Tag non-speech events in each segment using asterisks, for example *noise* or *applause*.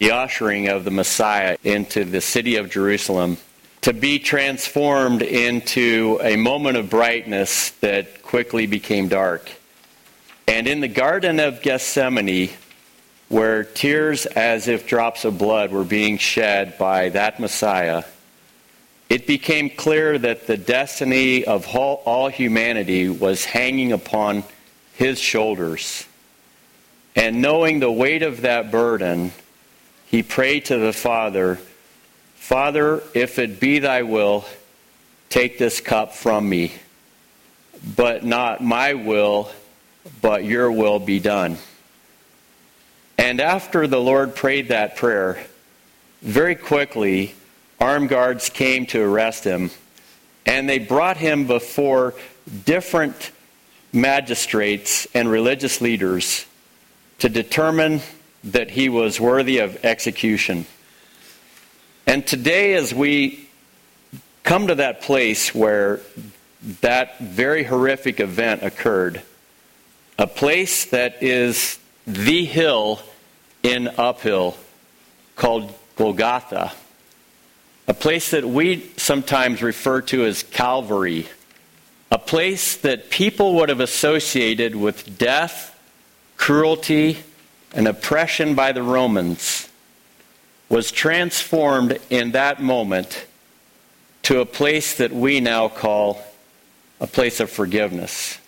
the ushering of the Messiah into the city of Jerusalem to be transformed into a moment of brightness that quickly became dark. And in the Garden of Gethsemane, where tears as if drops of blood were being shed by that Messiah, it became clear that the destiny of all humanity was hanging upon his shoulders. And knowing the weight of that burden, he prayed to the Father, Father, if it be thy will, take this cup from me. But not my will, but your will be done. And after the Lord prayed that prayer, very quickly, armed guards came to arrest him. And they brought him before different magistrates and religious leaders to determine that he was worthy of execution. And today, as we come to that place where that very horrific event occurred, a place that is the hill in uphill called Golgotha, a place that we sometimes refer to as Calvary, a place that people would have associated with death, cruelty, and oppression by the Romans was transformed in that moment to a place that we now call a place of forgiveness.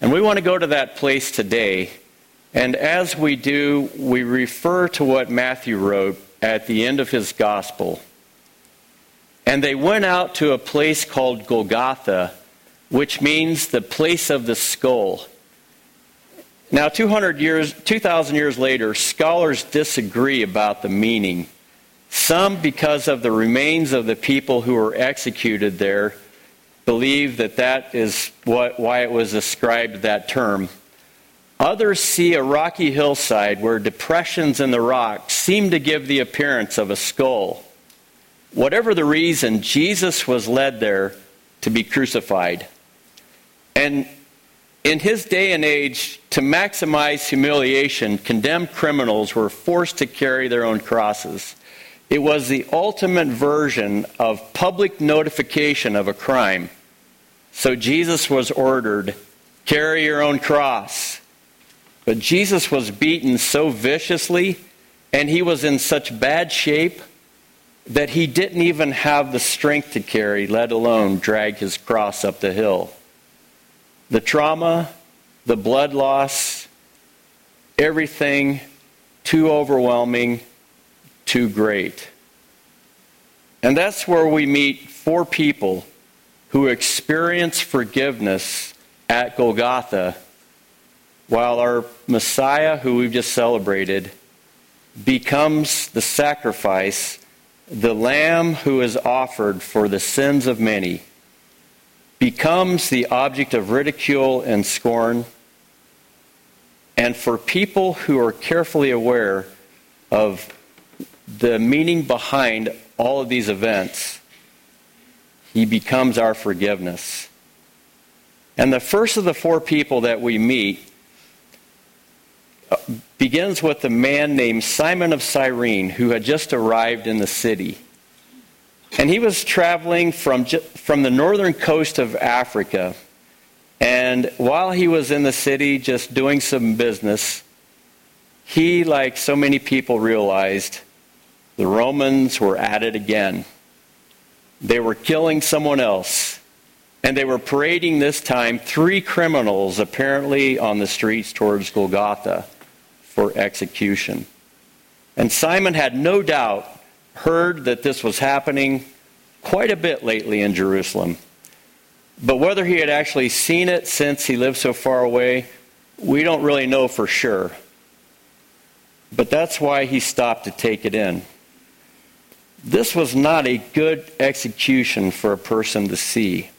And we want to go to that place today. And as we do, we refer to what Matthew wrote at the end of his gospel. And they went out to a place called Golgotha, which means the place of the skull. Now, 200 years, 2,000 years later, scholars disagree about the meaning. Some, because of the remains of the people who were executed there, believe that that is what, why it was ascribed that term. Others see a rocky hillside where depressions in the rock seem to give the appearance of a skull. Whatever the reason, Jesus was led there to be crucified. And in his day and age, to maximize humiliation, condemned criminals were forced to carry their own crosses. It was the ultimate version of public notification of a crime. So Jesus was ordered, carry your own cross. But Jesus was beaten so viciously and he was in such bad shape that he didn't even have the strength to carry, let alone drag his cross up the hill the trauma, the blood loss, everything too overwhelming, too great. And that's where we meet four people who experience forgiveness at Golgotha, while our Messiah, who we've just celebrated, becomes the sacrifice, the lamb who is offered for the sins of many becomes the object of ridicule and scorn. And for people who are carefully aware of the meaning behind all of these events, he becomes our forgiveness. And the first of the four people that we meet uh, begins with a man named Simon of Cyrene who had just arrived in the city. And he was traveling from, from the northern coast of Africa. And while he was in the city just doing some business, he, like so many people, realized the Romans were at it again. They were killing someone else. And they were parading this time three criminals, apparently on the streets towards Golgotha, for execution. And Simon had no doubt heard that this was happening quite a bit lately in Jerusalem. But whether he had actually seen it since he lived so far away, we don't really know for sure. But that's why he stopped to take it in. This was not a good execution for a person to see.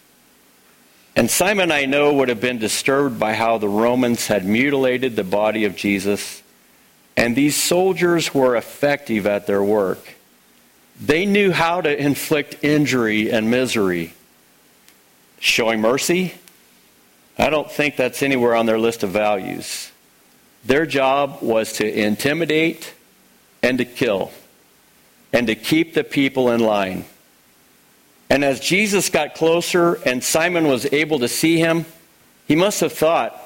And Simon, I know, would have been disturbed by how the Romans had mutilated the body of Jesus. And these soldiers were effective at their work. They knew how to inflict injury and misery. Showing mercy? I don't think that's anywhere on their list of values. Their job was to intimidate and to kill and to keep the people in line. And as Jesus got closer and Simon was able to see him, he must have thought,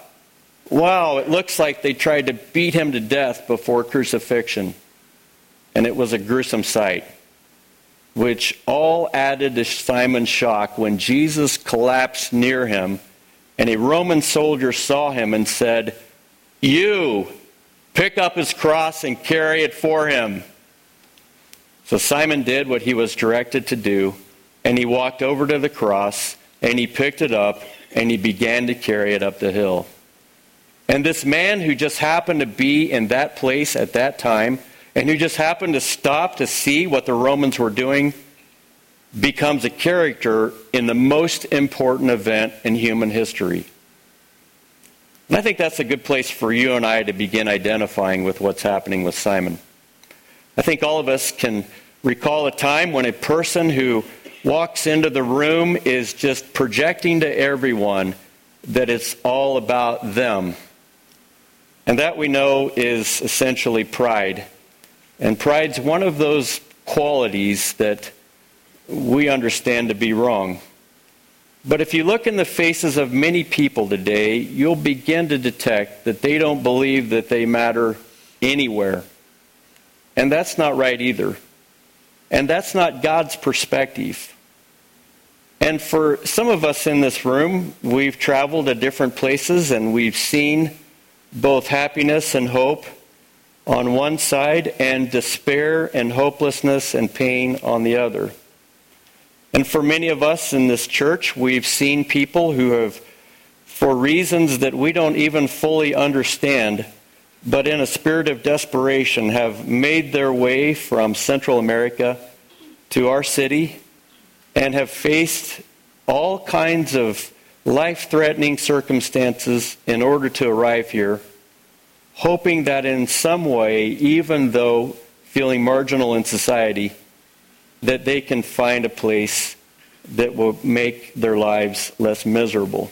wow, it looks like they tried to beat him to death before crucifixion. And it was a gruesome sight, which all added to Simon's shock when Jesus collapsed near him and a Roman soldier saw him and said, You, pick up his cross and carry it for him. So Simon did what he was directed to do, and he walked over to the cross, and he picked it up, and he began to carry it up the hill. And this man who just happened to be in that place at that time, and who just happened to stop to see what the Romans were doing, becomes a character in the most important event in human history. And I think that's a good place for you and I to begin identifying with what's happening with Simon. I think all of us can recall a time when a person who walks into the room is just projecting to everyone that it's all about them. And that we know is essentially pride. And pride's one of those qualities that we understand to be wrong. But if you look in the faces of many people today, you'll begin to detect that they don't believe that they matter anywhere. And that's not right either. And that's not God's perspective. And for some of us in this room, we've traveled to different places and we've seen both happiness and hope on one side and despair and hopelessness and pain on the other. And for many of us in this church, we've seen people who have, for reasons that we don't even fully understand, but in a spirit of desperation have made their way from Central America to our city and have faced all kinds of life threatening circumstances in order to arrive here, hoping that in some way, even though feeling marginal in society, that they can find a place that will make their lives less miserable.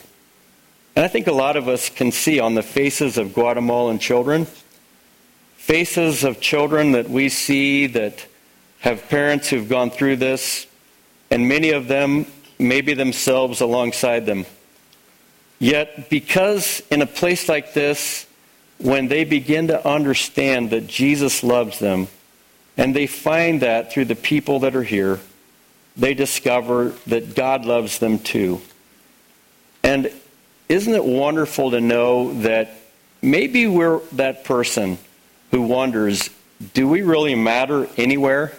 And I think a lot of us can see on the faces of Guatemalan children, faces of children that we see that have parents who've gone through this, and many of them maybe themselves alongside them. Yet, because in a place like this, when they begin to understand that Jesus loves them, and they find that through the people that are here, they discover that God loves them too. And isn't it wonderful to know that maybe we're that person who wonders, do we really matter anywhere?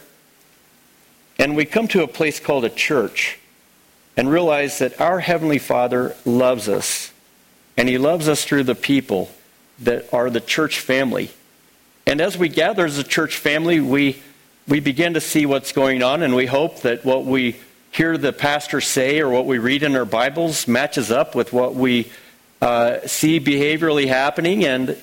And we come to a place called a church and realize that our Heavenly Father loves us. And He loves us through the people that are the church family. And as we gather as a church family, we, we begin to see what's going on, and we hope that what we hear the pastor say or what we read in our Bibles matches up with what we uh, see behaviorally happening. And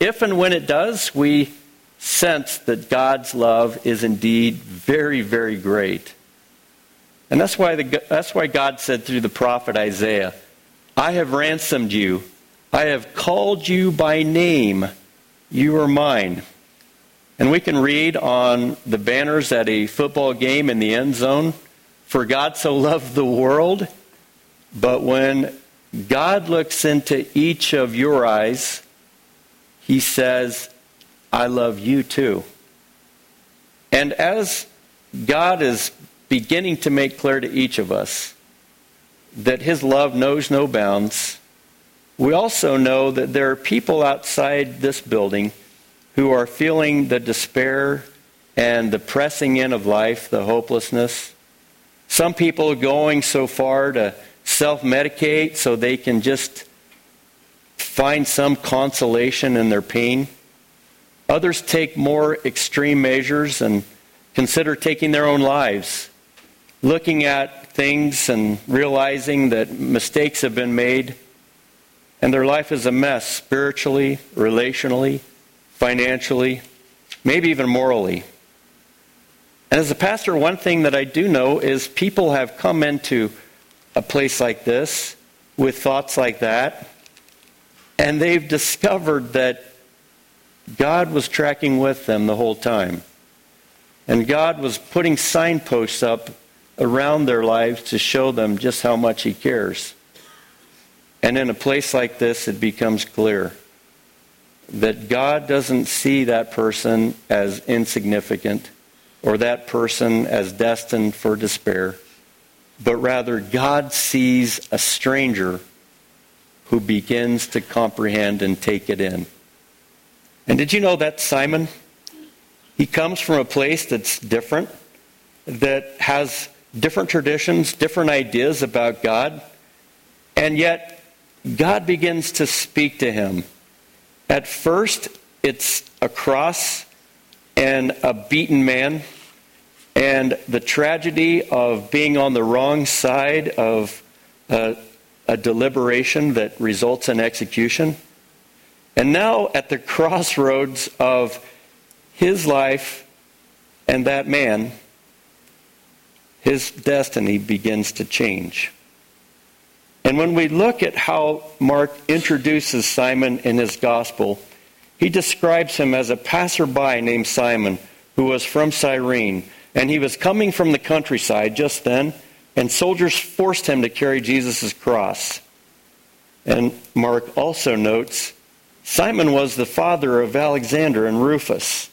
if and when it does, we sense that God's love is indeed very, very great. And that's why, the, that's why God said through the prophet Isaiah, I have ransomed you. I have called you by name. You are mine. And we can read on the banners at a football game in the end zone for God so loved the world. But when God looks into each of your eyes, he says, I love you too. And as God is beginning to make clear to each of us that his love knows no bounds, we also know that there are people outside this building who are feeling the despair and the pressing in of life, the hopelessness. Some people are going so far to self medicate so they can just find some consolation in their pain. Others take more extreme measures and consider taking their own lives, looking at things and realizing that mistakes have been made and their life is a mess spiritually, relationally, financially, maybe even morally. And as a pastor, one thing that I do know is people have come into a place like this with thoughts like that, and they've discovered that God was tracking with them the whole time. And God was putting signposts up around their lives to show them just how much He cares. And in a place like this, it becomes clear that God doesn't see that person as insignificant or that person as destined for despair, but rather God sees a stranger who begins to comprehend and take it in. And did you know that Simon? He comes from a place that's different, that has different traditions, different ideas about God, and yet God begins to speak to him. At first, it's a cross and a beaten man, and the tragedy of being on the wrong side of a, a deliberation that results in execution. And now, at the *laughs* crossroads of his life and that man, his destiny begins to change. And when we look at how Mark introduces Simon in his gospel, he describes him as a passerby named Simon who was from Cyrene. And he was coming from the countryside just then, and soldiers forced him to carry Jesus' cross. And Mark also notes Simon was the father of Alexander and Rufus.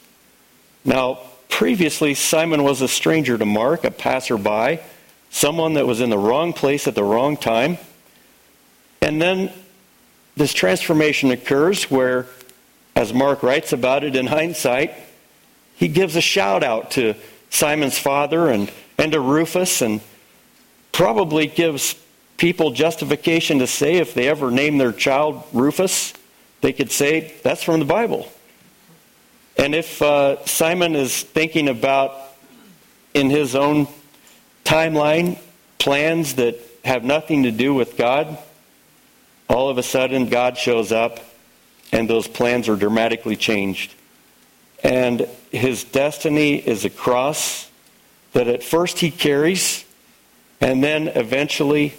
Now, previously, Simon was a stranger to Mark, a passerby, someone that was in the wrong place at the wrong time. And then this transformation occurs where, as Mark writes about it in hindsight, he gives a shout out to Simon's father and, and to Rufus and probably gives people justification to say if they ever name their child Rufus, they could say, that's from the Bible. And if uh, Simon is thinking about in his own timeline plans that have nothing to do with God, all of a sudden God shows up and those plans are dramatically changed. And his destiny is a cross that at first he carries and then eventually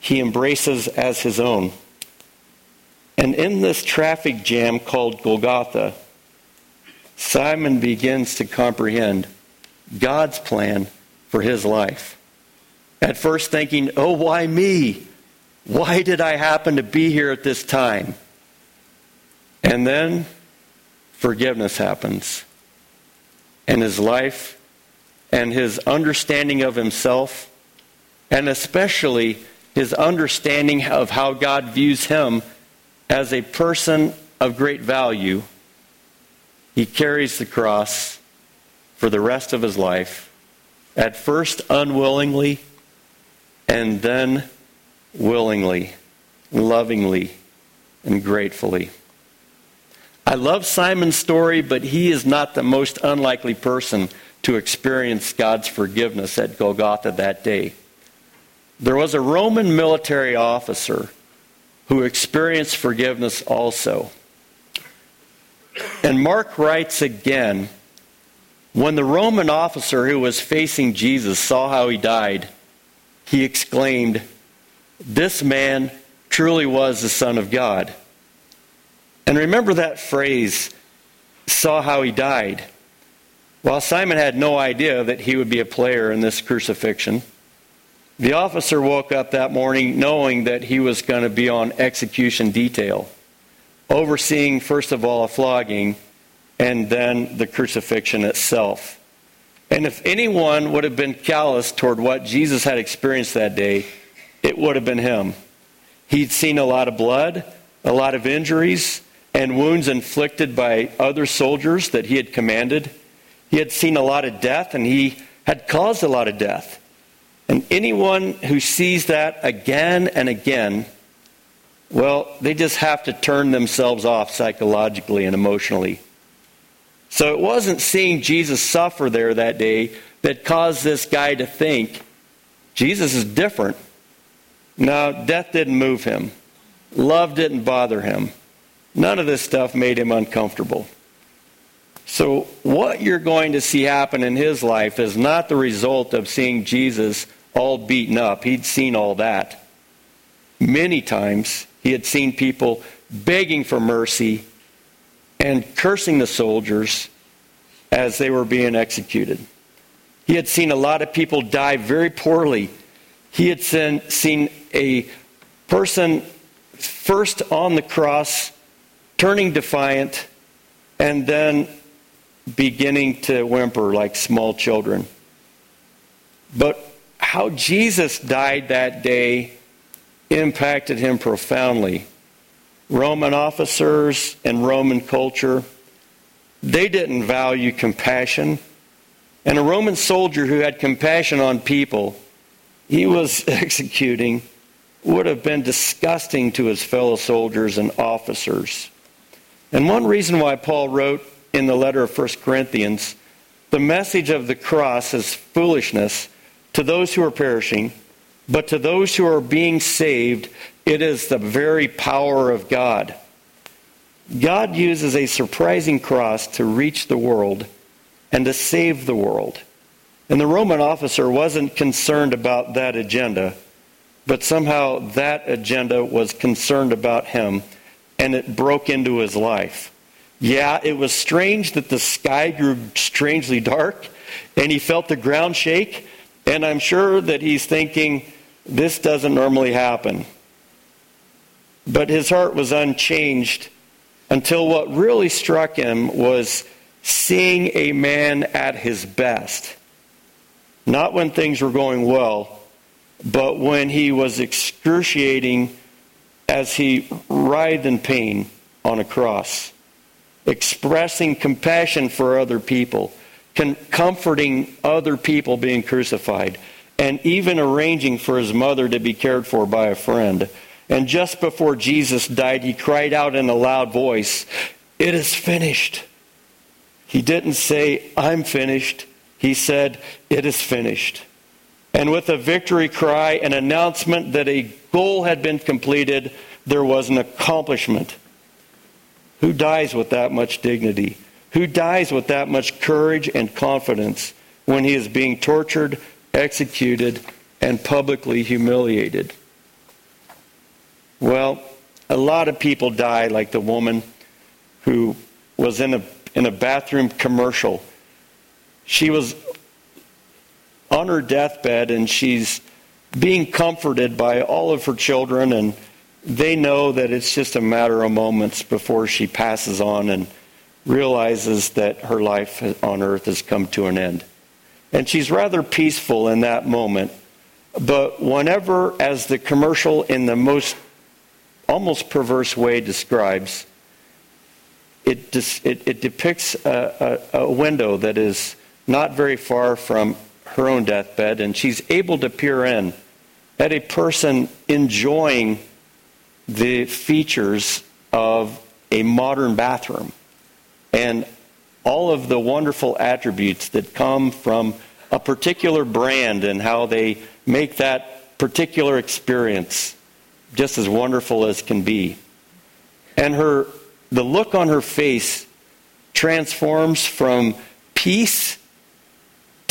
he embraces as his own. And in this traffic jam called Golgotha, Simon begins to comprehend God's plan for his life. At first, thinking, oh, why me? Why did I happen to be here at this time? And then forgiveness happens. And his life and his understanding of himself, and especially his understanding of how God views him as a person of great value, he carries the cross for the rest of his life, at first unwillingly, and then willingly, lovingly, and gratefully. I love Simon's story, but he is not the most unlikely person to experience God's forgiveness at Golgotha that day. There was a Roman military officer who experienced forgiveness also. And Mark writes again when the Roman officer who was facing Jesus saw how he died, he exclaimed, This man truly was the Son of God. And remember that phrase, saw how he died. While Simon had no idea that he would be a player in this crucifixion, the officer woke up that morning knowing that he was going to be on execution detail, overseeing, first of all, a flogging and then the crucifixion itself. And if anyone would have been callous toward what Jesus had experienced that day, it would have been him. He'd seen a lot of blood, a lot of injuries, and wounds inflicted by other soldiers that he had commanded. He had seen a lot of death, and he had caused a lot of death. And anyone who sees that again and again, well, they just have to turn themselves off psychologically and emotionally. So it wasn't seeing Jesus suffer there that day that caused this guy to think Jesus is different. No, death didn't move him, love didn't bother him. None of this stuff made him uncomfortable. So, what you're going to see happen in his life is not the result of seeing Jesus all beaten up. He'd seen all that. Many times he had seen people begging for mercy and cursing the soldiers as they were being executed. He had seen a lot of people die very poorly. He had seen a person first on the cross turning defiant and then beginning to whimper like small children. But how Jesus died that day impacted him profoundly. Roman officers and Roman culture, they didn't value compassion. And a Roman soldier who had compassion on people, he was *laughs* executing, would have been disgusting to his fellow soldiers and officers. And one reason why Paul wrote in the letter of 1 Corinthians, the message of the cross is foolishness to those who are perishing, but to those who are being saved, it is the very power of God. God uses a surprising cross to reach the world and to save the world. And the Roman officer wasn't concerned about that agenda, but somehow that agenda was concerned about him and it broke into his life. Yeah, it was strange that the sky grew strangely dark and he felt the ground shake. And I'm sure that he's thinking, this doesn't normally happen. But his heart was unchanged until what really struck him was seeing a man at his best. Not when things were going well, but when he was excruciating as he writhed in pain on a cross, expressing compassion for other people, comforting other people being crucified, and even arranging for his mother to be cared for by a friend. And just before Jesus died, he cried out in a loud voice, It is finished. He didn't say, I'm finished. He said, It is finished. And with a victory cry, an announcement that a goal had been completed, there was an accomplishment. Who dies with that much dignity? Who dies with that much courage and confidence when he is being tortured, executed, and publicly humiliated? Well, a lot of people die like the woman who was in a, in a bathroom commercial. She was on her deathbed and she's being comforted by all of her children, and they know that it's just a matter of moments before she passes on and realizes that her life on earth has come to an end. And she's rather peaceful in that moment. But whenever, as the commercial in the most almost perverse way describes, it, it, it depicts a, a, a window that is not very far from her own deathbed, and she's able to peer in at a person enjoying the features of a modern bathroom and all of the wonderful attributes that come from a particular brand and how they make that particular experience just as wonderful as can be. And her the look on her face transforms from peace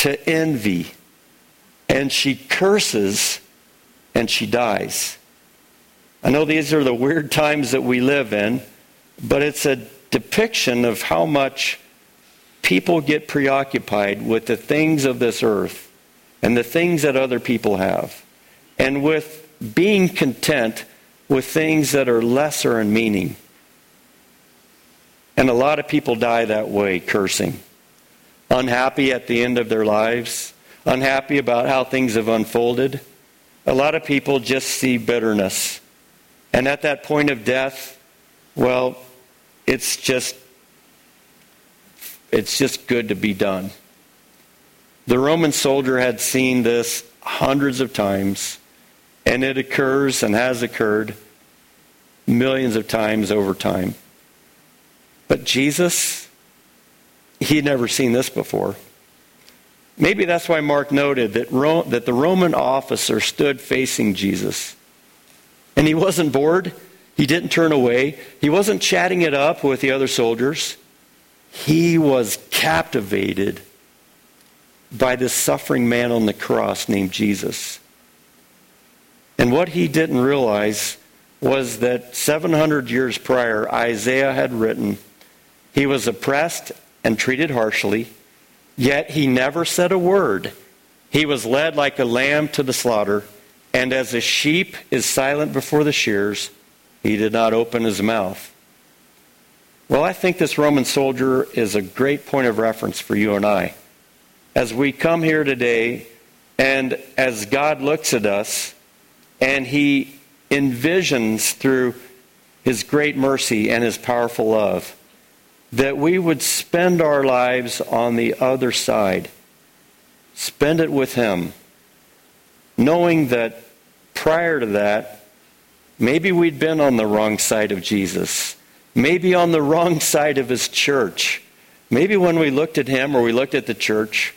to envy. And she curses and she dies. I know these are the weird times that we live in, but it's a depiction of how much people get preoccupied with the things of this earth and the things that other people have, and with being content with things that are lesser in meaning. And a lot of people die that way, cursing. Unhappy at the end of their lives, unhappy about how things have unfolded. A lot of people just see bitterness. And at that point of death, well, it's just it's just good to be done. The Roman soldier had seen this hundreds of times. And it occurs and has occurred millions of times over time. But Jesus, he'd never seen this before. Maybe that's why Mark noted that, Ro- that the Roman officer stood facing Jesus. And he wasn't bored. He didn't turn away. He wasn't chatting it up with the other soldiers. He was captivated by this suffering man on the cross named Jesus. And what he didn't realize was that 700 years prior, Isaiah had written He was oppressed and treated harshly, yet he never said a word. He was led like a lamb to the slaughter, and as a sheep is silent before the shears, he did not open his mouth. Well, I think this Roman soldier is a great point of reference for you and I. As we come here today, and as God looks at us, and he envisions through his great mercy and his powerful love that we would spend our lives on the other side, spend it with him, knowing that prior to that, maybe we'd been on the wrong side of Jesus maybe on the wrong *laughs* side of his church. Maybe when we looked at him or we looked at the church,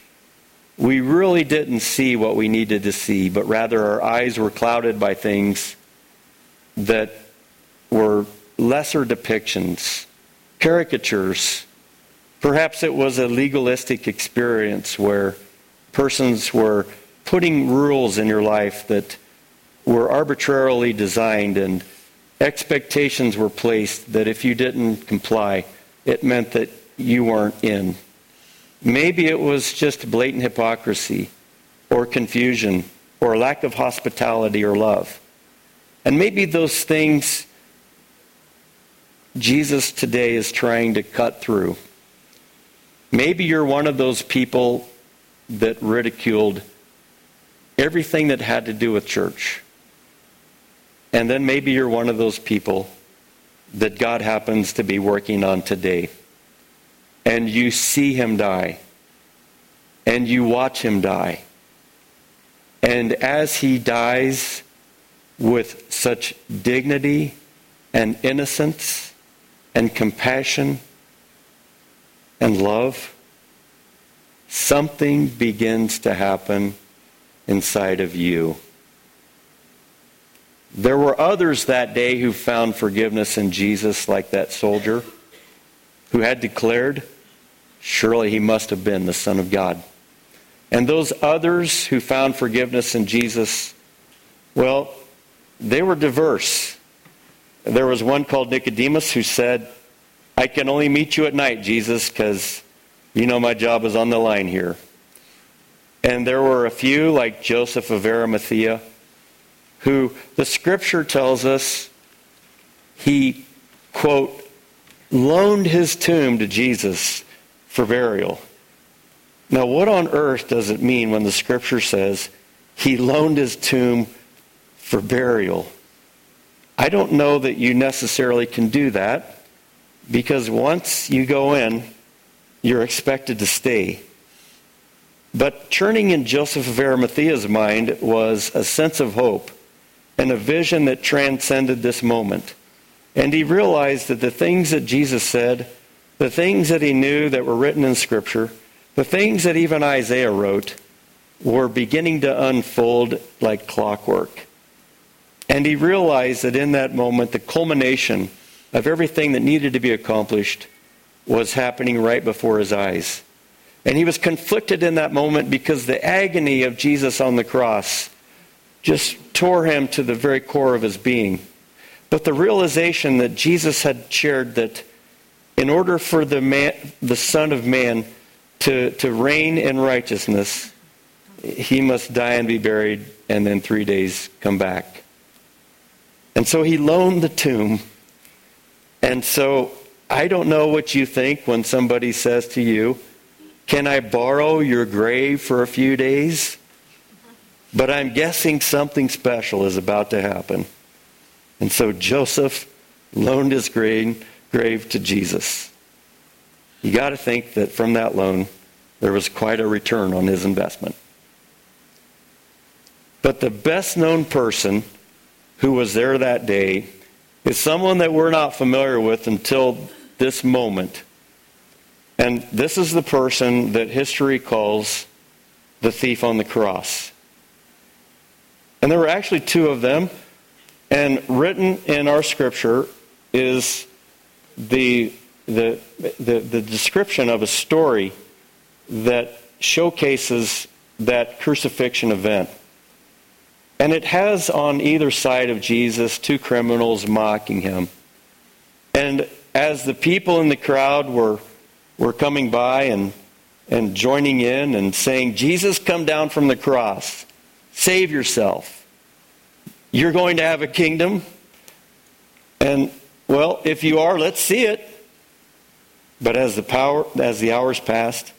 we really didn't see what we needed to see, but rather our eyes were clouded by things that were lesser depictions, caricatures. Perhaps it was a legalistic experience where persons were putting rules in your life that were arbitrarily designed and expectations were placed that if you didn't comply, it meant that you weren't in. Maybe it was just blatant hypocrisy or confusion or lack of hospitality or love. And maybe those things Jesus today is trying to cut through. Maybe you're one of those people that ridiculed everything that had to do with church. And then maybe you're one of those people that God happens to be working on today. And you see him die. And you watch him die. And as he dies with such dignity and innocence and compassion and love, something begins to happen inside of you. There were others that day who found forgiveness in Jesus, like that soldier who had declared, Surely he must have been the Son of God. And those others who found forgiveness in Jesus, well, they were diverse. There was one called Nicodemus who said, I can only meet you at night, Jesus, because you know my job is on the line here. And there were a few, like Joseph of Arimathea, who the scripture tells us he, quote, loaned his tomb to Jesus for burial. Now, what on earth does it mean when the scripture says he loaned his tomb for burial? I don't know that you necessarily can do that because once you go in, you're expected to stay. But churning in Joseph of Arimathea's mind was a sense of hope and a vision that transcended this moment. And he realized that the things that Jesus said, the things that he knew that were written in Scripture, the things that even Isaiah wrote, were beginning to unfold like clockwork. And he realized that in that moment, the culmination of everything that needed to be accomplished was happening right before his eyes. And he was conflicted in that moment because the agony of Jesus on the cross just tore him to the very core of his being. But the realization that Jesus had shared that in order for the, man, the Son of Man to, to reign in righteousness, he must die and be buried and then three days come back. And so he loaned the tomb. And so I don't know what you think when somebody says to you, Can I borrow your grave for a few days? But I'm guessing something special is about to happen. And so Joseph loaned his grave, to Jesus. You got to think that from that loan, there was quite a return on his investment. But the best known person who was there that day is someone that we're not familiar with until this moment. And this is the person that history calls the thief on the cross. And there were actually two of them. And written in our scripture is the, the, the, the description of a story that showcases that crucifixion event. And it has on either side of Jesus two criminals mocking him. And as the people in the crowd were, were coming by and, and joining in and saying, Jesus, come down from the cross, save yourself. You're going to have a kingdom. And, well, if you are, let's see it. But as the, power, as the hours passed,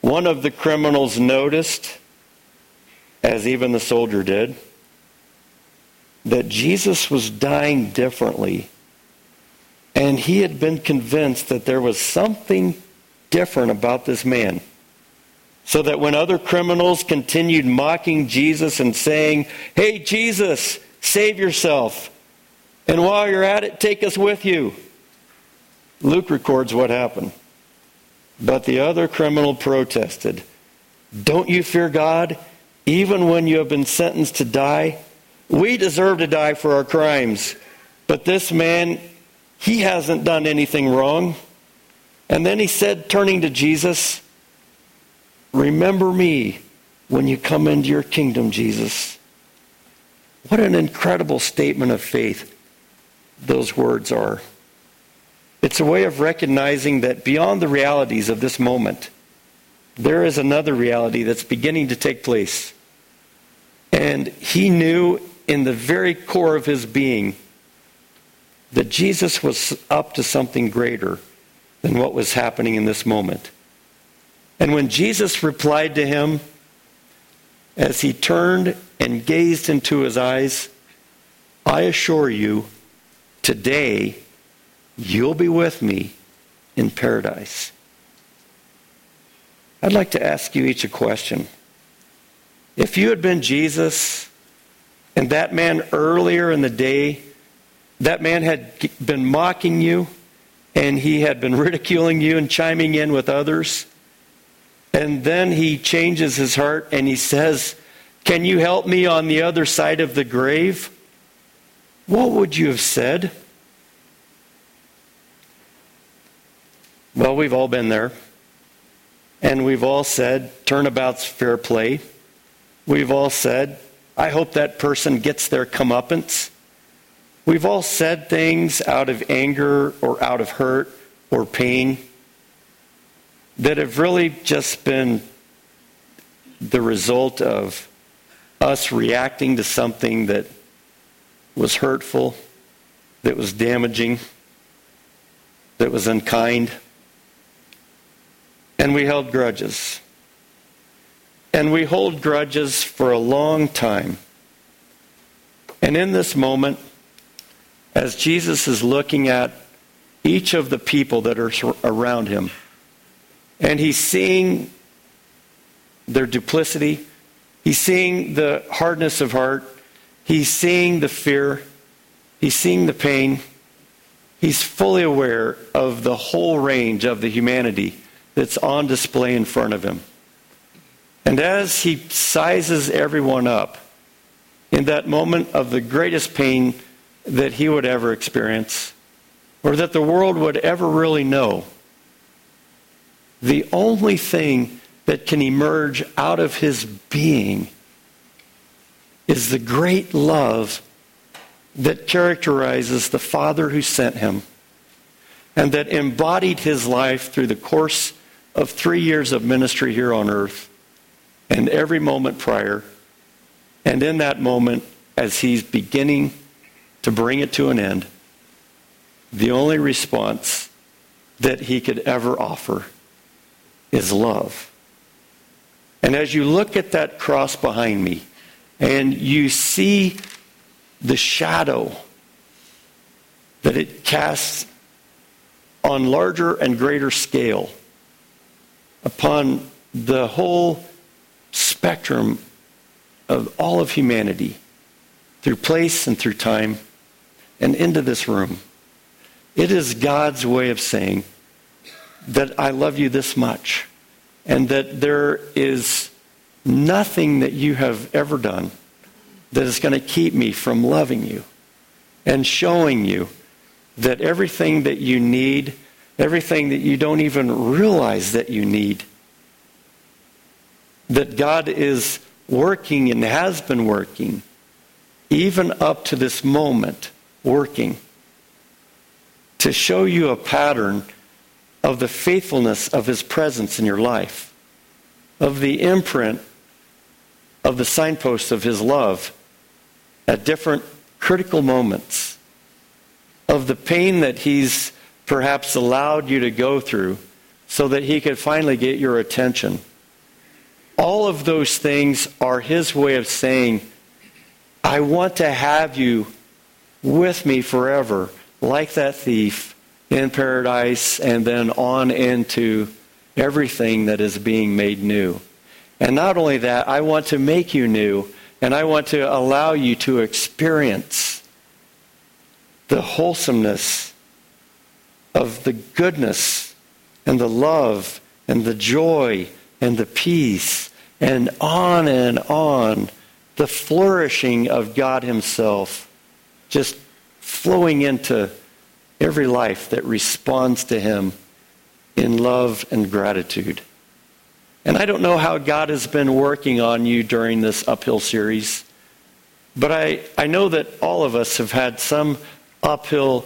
one of the criminals noticed, as even the soldier did, that Jesus was dying differently. And he had been convinced that there was something different about this man. So that when other criminals continued mocking Jesus and saying, Hey, Jesus, save yourself. And while you're at it, take us with you. Luke records what happened. But the other criminal protested, Don't you fear God, even when you have been sentenced to die? We deserve to die for our crimes. But this man, he hasn't done anything wrong. And then he said, turning to Jesus, Remember me when you come into your kingdom, Jesus. What an incredible statement of faith those words are. It's a way of recognizing that beyond the realities of this moment, there is another reality that's beginning to take place. And he knew in the very core of his being that Jesus was up to something greater than what was happening in this moment. And when Jesus replied to him, as he turned and gazed into his eyes, I assure you, today you'll be with me in paradise. I'd like to ask you each a question. If you had been Jesus and that man earlier in the day, that man had been mocking you and he had been *laughs* ridiculing you and chiming in with others, and then he changes his heart and he says, Can you help me on the other side of the grave? What would you have said? Well, we've all been there. And we've all said, turnabout's fair play. We've all said, I hope that person gets their comeuppance. We've all said things out of anger or out of hurt or pain that have really just been the result of us reacting to something that was hurtful, that was damaging, that was unkind. And we held grudges. And we hold grudges for a long time. And in this moment, as Jesus is looking at each of the people that are around him, and he's seeing their duplicity, he's seeing the hardness of heart, he's seeing the fear, he's seeing the pain, he's fully aware of the whole range of the humanity that's on display in front of him. And as he sizes everyone up in that moment of the greatest pain that he would ever experience, or that the world would ever really know, the only thing that can emerge out of his being is the great love that characterizes the Father who sent him and that embodied his life through the course of three years of ministry here on earth and every moment prior. And in that moment, as he's beginning to bring it to an end, the only response that he could ever offer is love. And as you look at that cross behind me and you see the shadow that it casts on larger and greater scale upon the whole spectrum of all of humanity through place and through time and into this room. It is God's way of saying that I love you this much and that there is nothing that you have ever done that is going to keep me from loving you and showing you that everything that you need everything that you don't even realize that you need. That God is working and has been working, even up to this moment, working to show you a pattern of the faithfulness of his presence in your life, of the imprint of the signposts of his love at different critical moments, of the pain that he's perhaps allowed you to go through so that he could finally get your attention. All of those things are his way of saying, I want to have you with me forever, like that thief in paradise and then on into everything that is being made new. And not only that, I want to make you new, and I want to allow you to experience the wholesomeness of the goodness and the love and the joy and the peace and on and on, the flourishing of God Himself just flowing into every life that responds to Him in love and gratitude. And I don't know how God has been working on you during this uphill series, but I, I know that all of us have had some uphill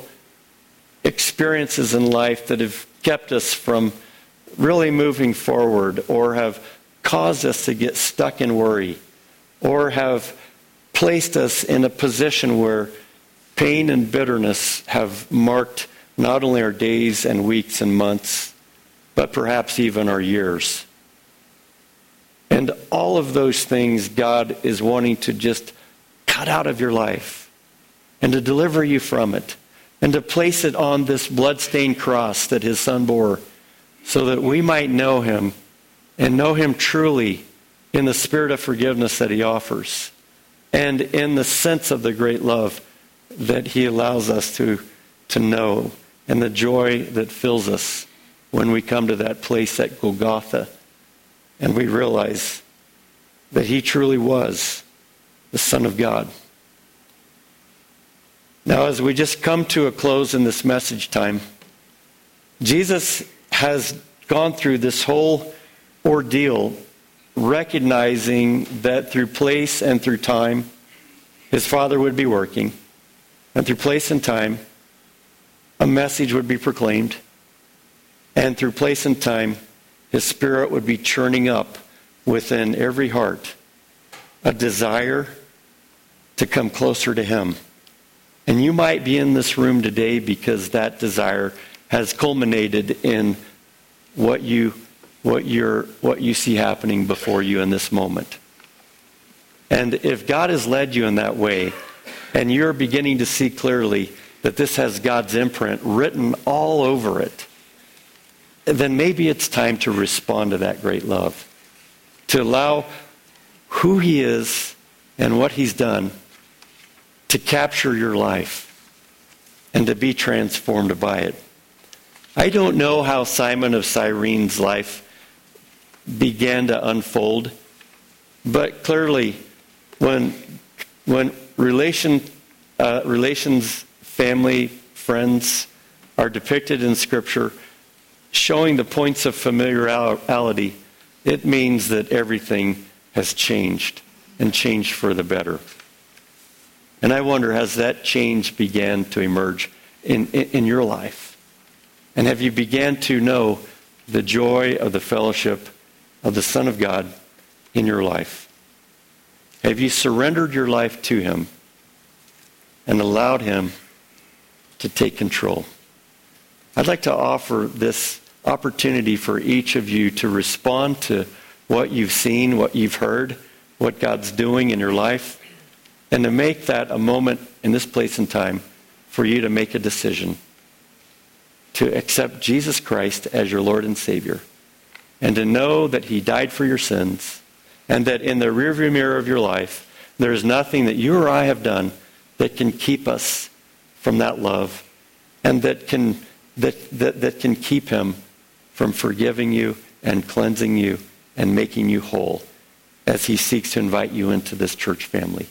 experiences in life that have kept us from really moving forward or have caused us to get stuck in worry or have placed us in a position where pain and bitterness have marked not only our days and weeks and months, but perhaps even our years. And all of those things God is wanting to just cut out of your life and to deliver you from it and to place it on this bloodstained cross that his son bore so that we might know him and know him truly in the spirit of forgiveness that he offers and in the sense of the great love that he allows us to, to know and the joy that fills us when we come to that place at Golgotha and we realize that he truly was the Son of God. Now, as we just come to a close in this message time, Jesus has gone through this whole ordeal recognizing that through place and through time, his Father would be working. And through place and time, a message would be proclaimed. And through place and time, his spirit would be churning up within every heart a desire to come closer to him. And you might be in this room today because that desire has culminated in what you what you're, what you see happening before you in this moment. And if God has led you in that way, and you're beginning to see clearly that this has God's imprint written all over it, then maybe it's time to respond to that great love. To allow who He is and what He's done to capture your life and to be transformed by it. I don't know how Simon of Cyrene's life began to unfold, but clearly, when when relation, uh, relations, family, friends are depicted in Scripture, showing the points of familiarity, it means that everything has changed and changed for the better. And I wonder, has that change began to emerge in, in, in your life? And have you began to know the joy of the fellowship of the Son of God in your life? Have you surrendered your life to Him and allowed Him to take control? I'd like to offer this opportunity for each of you to respond to what you've seen, what you've heard, what God's doing in your life, and to make that a moment in this place and time for you to make a decision to accept Jesus Christ as your Lord and Savior and to know that He died for your sins and that in the rearview mirror of your life, there is nothing that you or I have done that can keep us from that love and that can, that, that, that can keep him from forgiving you and cleansing you and making you whole as he seeks to invite you into this church family.